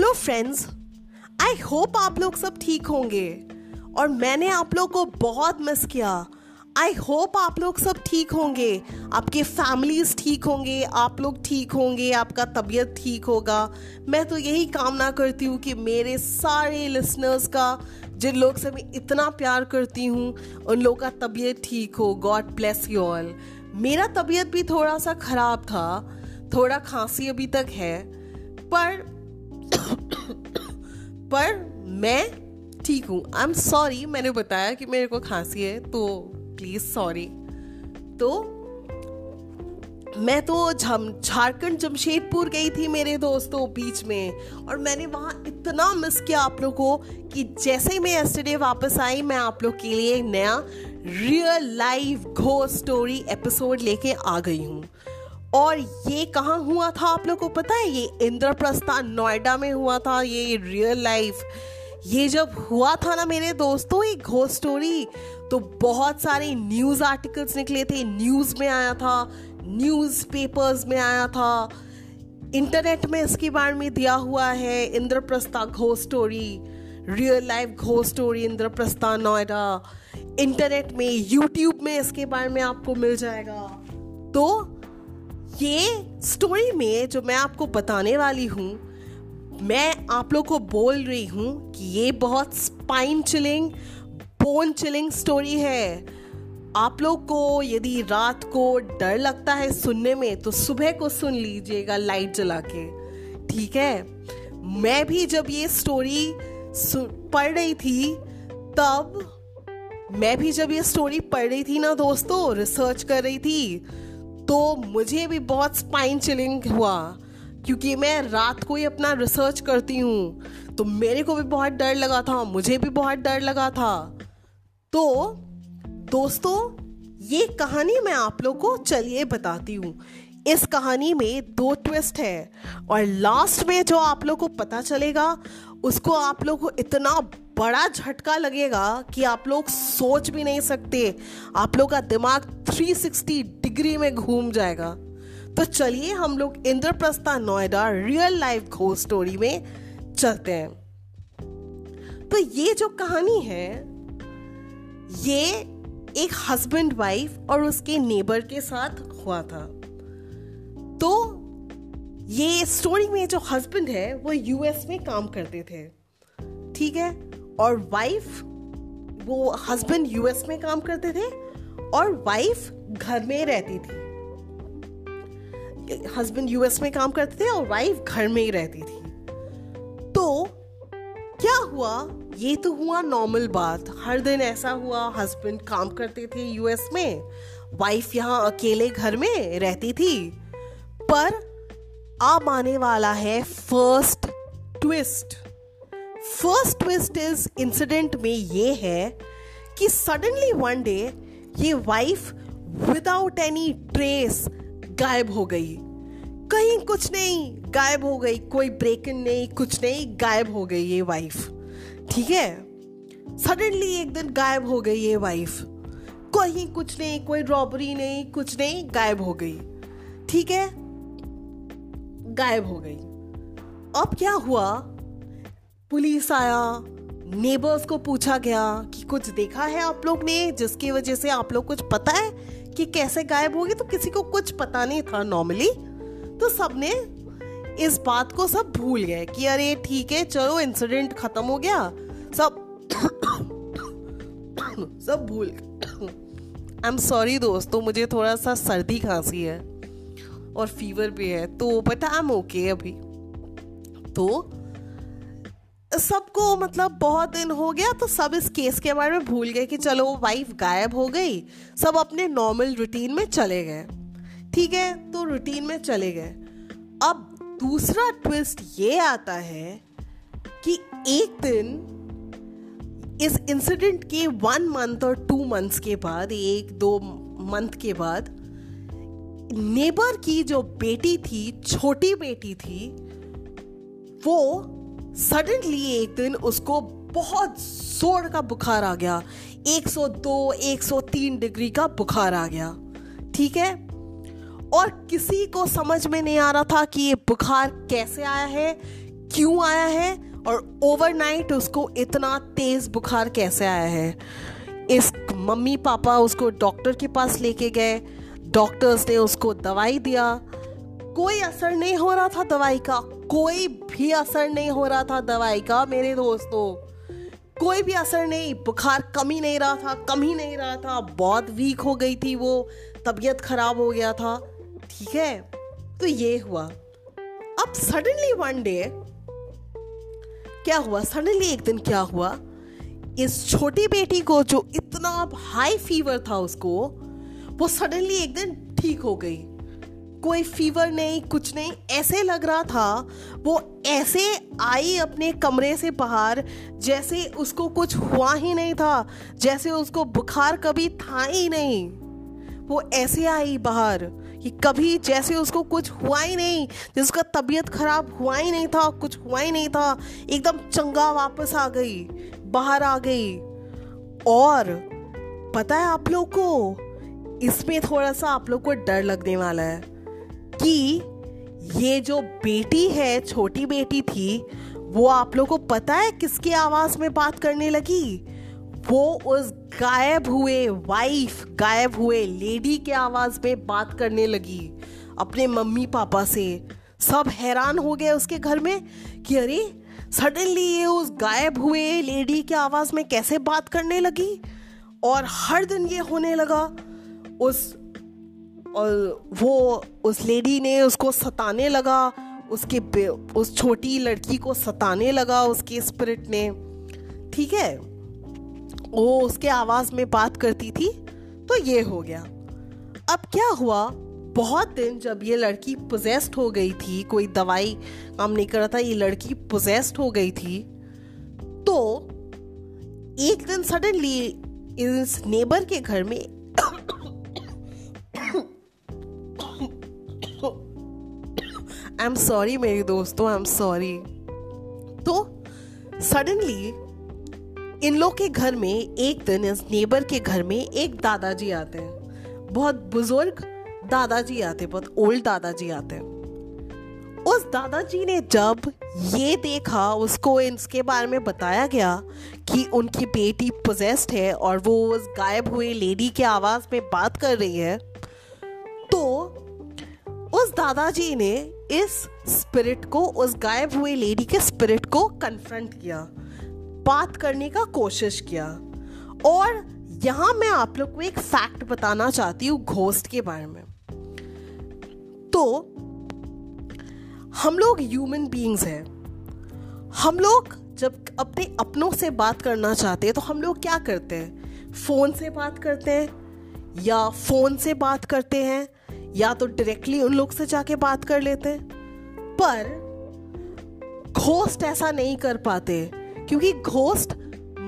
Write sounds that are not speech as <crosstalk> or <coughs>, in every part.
Hello friends, I hope आप लोग सब ठीक होंगे। और मैंने आप लोग को बहुत मिस किया। आई होप आप लोग सब ठीक होंगे। आपके फैमिलीज़ ठीक होंगे, आप लोग ठीक होंगे, आपका तबीयत ठीक होगा। मैं तो यही कामना करती हूँ कि मेरे सारे लिसनर्स का, जिन लोग से मैं इतना प्यार करती हूँ, उन लोगों का तबीयत ठीक हो। गॉड ब्लेस यू ऑल मेरा तबीयत भी थोड़ा सा ख़राब था, थोड़ा खांसी अभी तक है, पर पर मैं ठीक हूँ। आई एम सॉरी मैंने बताया कि मेरे को खांसी है तो प्लीज़ सॉरी तो मैं तो झारखंड जमशेदपुर गई थी मेरे दोस्तों बीच में, और मैंने वहाँ इतना मिस किया आप लोग को कि जैसे ही मैं यस्टरडे वापस आई, मैं आप लोग के लिए नया रियल लाइफ घो स्टोरी एपिसोड लेके आ गई हूँ। और ये कहाँ हुआ था आप लोग को पता है? ये इंद्रप्रस्था नोएडा में हुआ था, ये रियल लाइफ ये जब हुआ था ना मेरे दोस्तों, एक घोस्ट स्टोरी तो बहुत सारे न्यूज़ आर्टिकल्स निकले थे। न्यूज़ में आया था न्यूज़ पेपर्स में आया था। इंटरनेट में इसके बारे में दिया हुआ है, इंद्रप्रस्था घो स्टोरी रियल लाइफ घो स्टोरी इंद्रप्रस्था नोएडा। इंटरनेट में यूट्यूब में इसके बारे में आपको मिल जाएगा। तो ये स्टोरी में जो मैं आपको बताने वाली हूँ, मैं आप लोग को बोल रही हूँ कि ये बहुत spine chilling bone chilling story है। आप लोग को यदि रात को डर लगता है सुनने में तो सुबह को सुन लीजिएगा लाइट जला के, ठीक है? मैं भी जब ये स्टोरी पढ़ रही थी, तब मैं भी जब ये स्टोरी पढ़ रही थी ना दोस्तों रिसर्च कर रही थी तो मुझे भी बहुत स्पाइन चिलिंग हुआ, क्योंकि मैं रात को ही अपना रिसर्च करती हूँ। तो मेरे को भी बहुत डर लगा था, मुझे भी बहुत डर लगा था। तो दोस्तों, ये कहानी मैं आप लोग को चलिए बताती हूँ। इस कहानी में दो ट्विस्ट है, और लास्ट में जो आप लोग को पता चलेगा, उसको आप लोग को इतना बड़ा झटका लगेगा कि आप लोग सोच भी नहीं सकते। आप लोग का दिमाग 360 डिग्री में घूम जाएगा। तो चलिए हम लोग इंद्रप्रस्था नोएडा रियल लाइफ घो स्टोरी में चलते हैं। तो ये जो कहानी है, ये एक हस्बैंड वाइफ और उसके नेबर के साथ हुआ था। तो ये स्टोरी में जो हस्बैंड है, वो यूएस में काम करते थे। ठीक है? और वाइफ वो हस्बैंड यूएस में काम करते थे और वाइफ घर में रहती थी। हस्बैंड यूएस में काम करते थे और वाइफ घर में ही रहती थी। तो क्या हुआ? ये तो हुआ नॉर्मल बात। हर दिन ऐसा हुआ हस्बैंड काम करते थे यूएस में वाइफ यहाँ अकेले घर में रहती थी। पर अब आने वाला है फ़र्स्ट ट्विस्ट फ़र्स्ट ट्विस्ट इस इंसिडेंट में ये है कि सडनली वन डे ये वाइफ विदाउट एनी ट्रेस गायब हो गई। कहीं कुछ नहीं, गायब हो गई। कोई ब्रेक इन नहीं, कुछ नहीं, गायब हो गई ये वाइफ ठीक है? सडनली एक दिन गायब हो गई ये वाइफ कहीं कुछ नहीं, कोई रॉबरी नहीं, कुछ नहीं, गायब हो गई। ठीक है? गायब हो गई। अब क्या हुआ? पुलिस आया नेबर्स को पूछा गया कि कुछ देखा है आप लोग ने, जिसकी वजह से आप लोग कुछ पता है कि कैसे गायब होगी? तो किसी को कुछ पता नहीं था नॉर्मली तो सबने इस बात को सब भूल गए कि अरे ठीक है, चलो इंसिडेंट खत्म हो गया। सब <coughs> सब भूल आई एम सॉरी दोस्तों, मुझे थोड़ा सा सर्दी खांसी है और फीवर भी है तो बट आई एम ओके अभी। तो सबको मतलब बहुत दिन हो गया तो सब इस केस के बारे में भूल गए कि चलो वाइफ गायब हो गई। सब अपने नॉर्मल रूटीन में चले गए। ठीक है तो रूटीन में चले गए। अब दूसरा ट्विस्ट ये आता है कि एक दिन, इस इंसिडेंट के वन मंथ और टू मंथ्स के बाद, एक, दो मंथ के बाद नेबर की जो बेटी थी, छोटी बेटी थी, वो सडनली एक दिन उसको बहुत ज़ोर का बुखार आ गया। 102 103 डिग्री का बुखार आ गया। ठीक है? और किसी को समझ में नहीं आ रहा था कि ये बुखार कैसे आया है, क्यों आया है, और ओवरनाइट उसको इतना तेज बुखार कैसे आया है। इस मम्मी पापा उसको डॉक्टर के पास लेके गए। डॉक्टर्स ने उसको दवाई दिया। कोई असर नहीं हो रहा था दवाई का। कोई भी असर नहीं हो रहा था दवाई का, मेरे दोस्तों। कोई भी असर नहीं, बुखार कम ही नहीं रहा था, कम ही नहीं रहा था। बहुत वीक हो गई थी वो, तबीयत खराब हो गया था। ठीक है? तो ये हुआ। अब सडनली वन डे क्या हुआ? सडनली एक दिन क्या हुआ? इस छोटी बेटी को जो इतना हाई फीवर था उसको, वो सडनली एक दिन ठीक हो गई। कोई फीवर नहीं, कुछ नहीं, ऐसे लग रहा था, वो ऐसे आई अपने कमरे से बाहर, जैसे उसको कुछ हुआ ही नहीं था, जैसे उसको बुखार कभी था ही नहीं। वो ऐसे आई बाहर, कि कभी जैसे उसको कुछ हुआ ही नहीं, जैसे उसका तबीयत खराब हुआ ही नहीं था, कुछ हुआ ही नहीं था, एकदम चंगा वापस आ गई, बाहर आ गई। और पता है आप लोग को, इसमें थोड़ा सा आप लोग को डर लगने वाला है। कि ये जो बेटी है, छोटी बेटी थी, वो आप लोग को पता है किसकी आवाज़ में बात करने लगी? वो उस गायब हुए वाइफ गायब हुए लेडी के आवाज़ में बात करने लगी अपने मम्मी पापा से। सब हैरान हो गए उसके घर में कि अरे सडनली ये उस गायब हुए लेडी की आवाज़ में कैसे बात करने लगी? और हर दिन ये होने लगा, उस और वो उस लेडी ने उसको सताने लगा, उसके उस छोटी लड़की को सताने लगा, उसके स्पिरिट ने। ठीक है? वो उसके आवाज़ में बात करती थी तो ये हो गया। अब क्या हुआ? बहुत दिन जब ये लड़की पोजेस्ड हो गई थी, कोई दवाई काम नहीं कर रहा था, ये लड़की पोजेस्ड हो गई थी तो एक दिन सडनली इस नेबर के घर में आई एम सॉरी मेरे दोस्तों आई एम सॉरी तो सडनली इन लोग के घर में, एक दिन, इस नेबर के घर में, एक दादाजी आते हैं। बहुत बुज़ुर्ग दादाजी आते बहुत ओल्ड दादाजी आते हैं। उस दादाजी ने जब ये देखा, उसको इसके बारे में बताया गया कि उनकी बेटी पोजेस्ड है और वो उस गायब हुए लेडी के आवाज़ में बात कर रही है तो दादाजी ने इस स्पिरिट को, उस गायब हुए लेडी के स्पिरिट को कन्फ्रंट किया, बात करने का कोशिश किया। और यहाँ मैं आप लोग को एक फैक्ट बताना चाहती हूँ घोस्ट के बारे में। तो हम लोग ह्यूमन बीइंग्स हैं। हम लोग जब अपने अपनों से बात करना चाहते हैं तो हम लोग क्या करते हैं? फ़ोन से बात करते हैं या फ़ोन से बात करते हैं? या तो डायरेक्टली उन लोग से जाके बात कर लेते पर घोस्ट ऐसा नहीं कर पाते, क्योंकि घोस्ट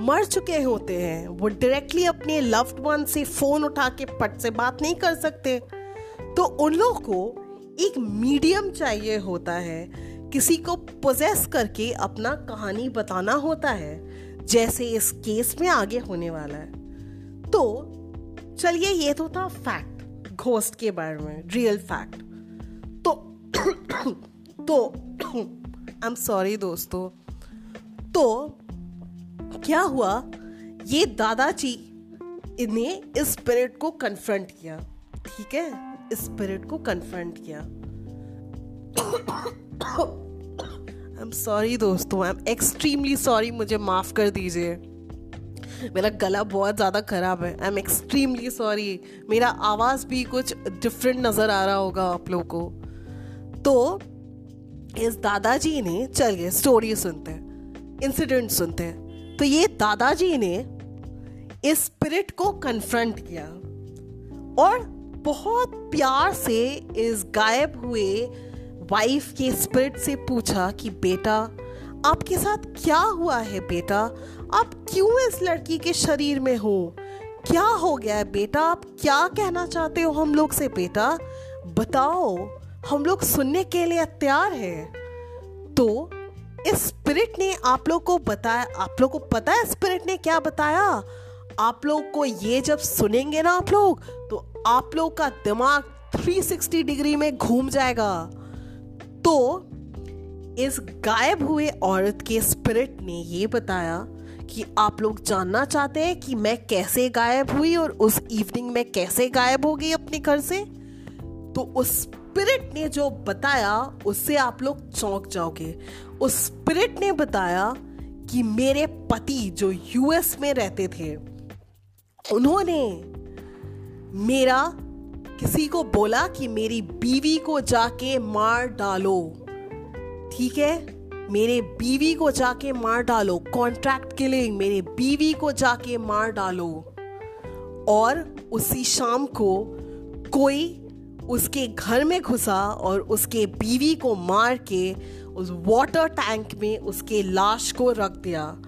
मर चुके होते हैं। वो डायरेक्टली अपने लव्ड वन से फ़ोन उठा के पट से बात नहीं कर सकते। तो उन लोग को एक मीडियम चाहिए होता है, किसी को पोजेस करके अपना कहानी बताना होता है, जैसे इस केस में आगे होने वाला है। तो चलिए, ये तो था फैक्ट घोस्ट के बारे में रियल फैक्ट तो तो आई एम सॉरी दोस्तों. तो क्या हुआ? ये दादाजी इस स्पिरिट को कन्फ्रंट किया, ठीक है? स्पिरिट को कन्फ्रंट किया. आई एम सॉरी दोस्तों आई एम एक्सट्रीमली सॉरी मुझे माफ़ कर दीजिए. मेरा गला बहुत ज़्यादा ख़राब है। आई एम एक्सट्रीमली सॉरी मेरा आवाज़ भी कुछ डिफरेंट नज़र आ रहा होगा आप लोगों को। तो इस दादाजी ने, चलिए स्टोरी सुनते हैं। इंसिडेंट सुनते हैं। तो ये दादाजी ने इस स्पिरिट को कन्फ्रंट किया और बहुत प्यार से इस गायब हुए वाइफ के स्पिरिट से पूछा कि, बेटा आपके साथ क्या हुआ है, बेटा? आप क्यों इस लड़की के शरीर में हो? क्या हो गया है, बेटा? आप क्या कहना चाहते हो हम लोग से, बेटा? बताओ, हम लोग सुनने के लिए तैयार हैं। तो इस स्पिरिट ने आप लोग को बताया, आप लोग को पता है स्पिरिट ने क्या बताया? आप लोग को ये जब सुनेंगे ना आप लोग तो आप लोग का दिमाग 360 डिग्री में घूम जाएगा। तो इस गायब हुए औरत के स्पिरिट ने ये बताया कि आप लोग जानना चाहते हैं कि मैं कैसे गायब हुई और उस इवनिंग में कैसे गायब हो गई अपने घर से? तो उस स्पिरिट ने जो बताया, उससे आप लोग चौंक जाओगे। उस स्पिरिट ने बताया कि मेरे पति जो यूएस में रहते थे, उन्होंने मेरा किसी को बोला कि मेरी बीवी को जाके मार डालो। ठीक है? मेरे बीवी को जाके मार डालो। कॉन्ट्रैक्ट किलिंग मेरे बीवी को जाके मार डालो। और उसी शाम को कोई उसके घर में घुसा और उसके बीवी को मार के उस वाटर टैंक में उसके लाश को रख दिया।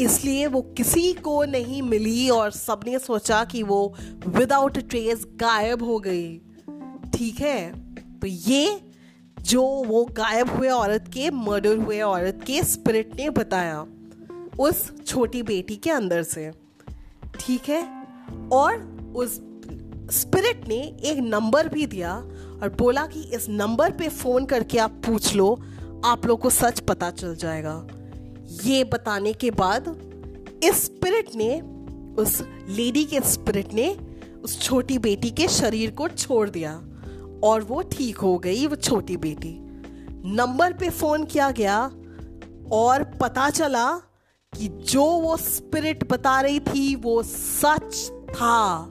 इसलिए वो किसी को नहीं मिली और सबने सोचा कि वो विदाउट ट्रेस गायब हो गई। ठीक है? तो ये जो वो गायब हुए औरत के मर्डर हुए औरत के स्पिरिट ने बताया उस छोटी बेटी के अंदर से। ठीक है? और उस स्पिरिट ने एक नंबर भी दिया और बोला कि इस नंबर पे फ़ोन करके आप पूछ लो, आप लोग को सच पता चल जाएगा। ये बताने के बाद इस स्पिरिट ने, उस लेडी के स्पिरिट ने उस छोटी बेटी के शरीर को छोड़ दिया। और वो ठीक हो गई, वो छोटी बेटी। नंबर पे फ़ोन किया गया और पता चला कि जो वो स्पिरिट बता रही थी, वो सच था।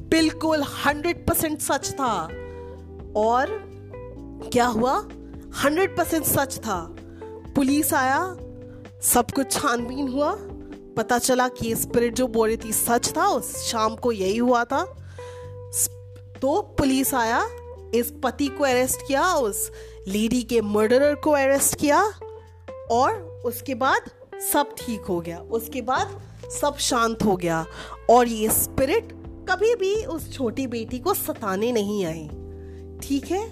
बिल्कुल हंड्रेड परसेंट सच था। और क्या हुआ? हंड्रेड परसेंट सच था। पुलिस आया, सब कुछ छानबीन हुआ। पता चला कि स्पिरिट जो बोल रही थी सच था, उस शाम को यही हुआ था। तो पुलिस आया इस पति को अरेस्ट किया, उस लेडी के मर्डरर को अरेस्ट किया और उसके बाद सब ठीक हो गया। उसके बाद सब शांत हो गया और ये स्पिरिट कभी भी उस छोटी बेटी को सताने नहीं आई। ठीक है?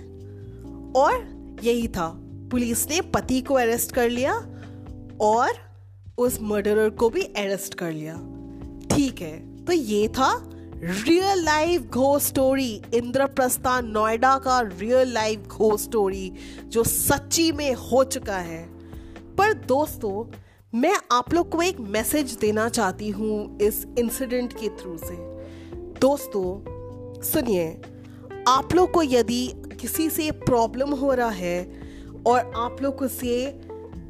और यही था। पुलिस ने पति को अरेस्ट कर लिया और उस मर्डरर को भी अरेस्ट कर लिया। ठीक है? तो ये था रियल लाइफ घो स्टोरी इंद्रप्रस्था नोएडा का रियल लाइफ घो स्टोरी जो सच्ची में हो चुका है। पर दोस्तों, मैं आप लोग को एक मैसेज देना चाहती हूँ इस इंसिडेंट के थ्रू से। दोस्तों, सुनिए, आप लोग को यदि किसी से प्रॉब्लम हो रहा है और आप लोग उससे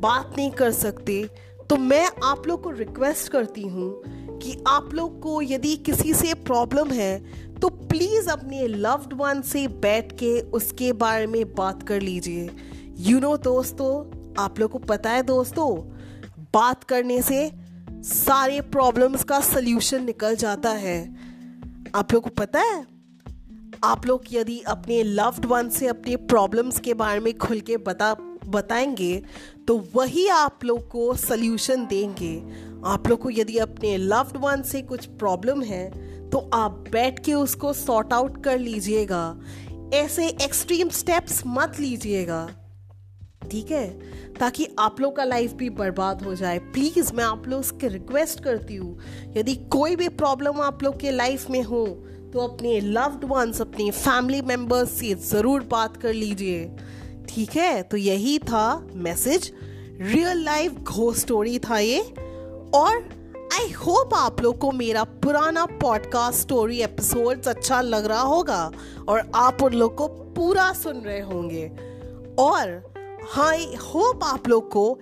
बात नहीं कर सकते तो मैं आप लोग को रिक्वेस्ट करती हूँ कि आप लोग को यदि किसी से प्रॉब्लम है तो प्लीज़ अपने लव्ड वन से बैठ के उसके बारे में बात कर लीजिए। यू नो दोस्तों, आप लोग को पता है दोस्तों, बात करने से सारे प्रॉब्लम्स का सल्यूशन निकल जाता है। आप लोग को पता है? आप लोग यदि अपने लव्ड वन से अपने प्रॉब्लम्स के बारे में खुल के बता बताएँगे तो वही आप लोग को सल्यूशन देंगे। आप लोग को यदि अपने लव्ड वन से कुछ प्रॉब्लम है तो आप बैठ के उसको सॉर्ट आउट कर लीजिएगा। ऐसे एक्सट्रीम स्टेप्स मत लीजिएगा। ठीक है? ताकि आप लोग का लाइफ भी बर्बाद हो जाए। प्लीज़ मैं आप लोग से रिक्वेस्ट करती हूँ। यदि कोई भी प्रॉब्लम आप लोग के लाइफ में हो तो अपने लव्ड वंस अपने फैमिली मेंबर्स से ज़रूर बात कर लीजिए। ठीक है? तो यही था मैसेज रियल लाइफ घो स्टोरी था ये. और आई होप आप लोग को मेरा पुराना पॉडकास्ट स्टोरी एपिसोड्स अच्छा लग रहा होगा और आप उन लोग को पूरा सुन रहे होंगे. और आई होप आप लोग को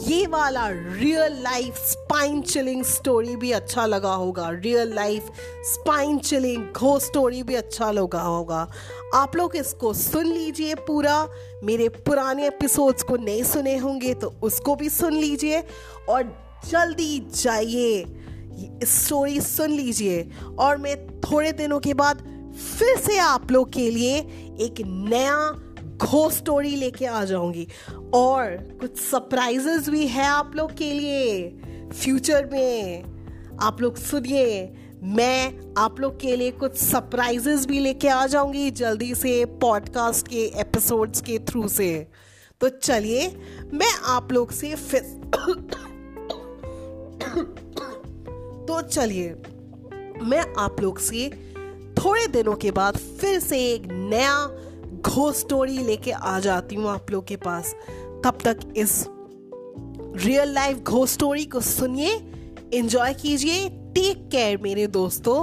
ये वाला real life spine chilling story भी अच्छा लगा होगा। रियल लाइफ स्पाइन चिलिंग घो स्टोरी भी अच्छा लगा होगा। आप लोग इसको सुन लीजिए पूरा। मेरे पुराने एपिसोड्स को नहीं सुने होंगे तो उसको भी सुन लीजिए और जल्दी जाइए। स्टोरी सुन लीजिए और मैं थोड़े दिनों के बाद फिर से आप लोग के लिए एक नया घो स्टोरी लेके आ जाऊँगी। और कुछ सरप्राइजेस भी है आप लोग के लिए। फ्यूचर में आप लोग सुनिए, मैं आप लोग के लिए कुछ सरप्राइजेस भी लेके आ जाऊँगी जल्दी से पॉडकास्ट के एपिसोड्स के थ्रू से। तो चलिए, मैं आप लोग से फिर तो चलिए, मैं आप लोग से थोड़े दिनों के बाद फिर से एक नया घो स्टोरी लेके आ जाती हूँ आप लोग के पास। तब तक इस रियल लाइफ घो स्टोरी को सुनिए एंजॉय कीजिए टेक केयर मेरे दोस्तों।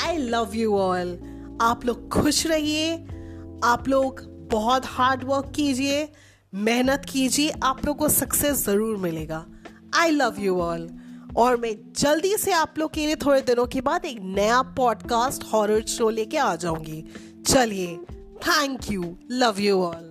आई लव यू ऑल आप लोग खुश रहिए, आप लोग बहुत हार्ड वर्क कीजिए, मेहनत कीजिए, आप लोग को सक्सेस ज़रूर मिलेगा। आई लव यू ऑल और मैं जल्दी से आप लोग के लिए थोड़े दिनों के बाद एक नया पॉडकास्ट हॉरर शो लेके आ जाऊँगी। चलिए thank you love you all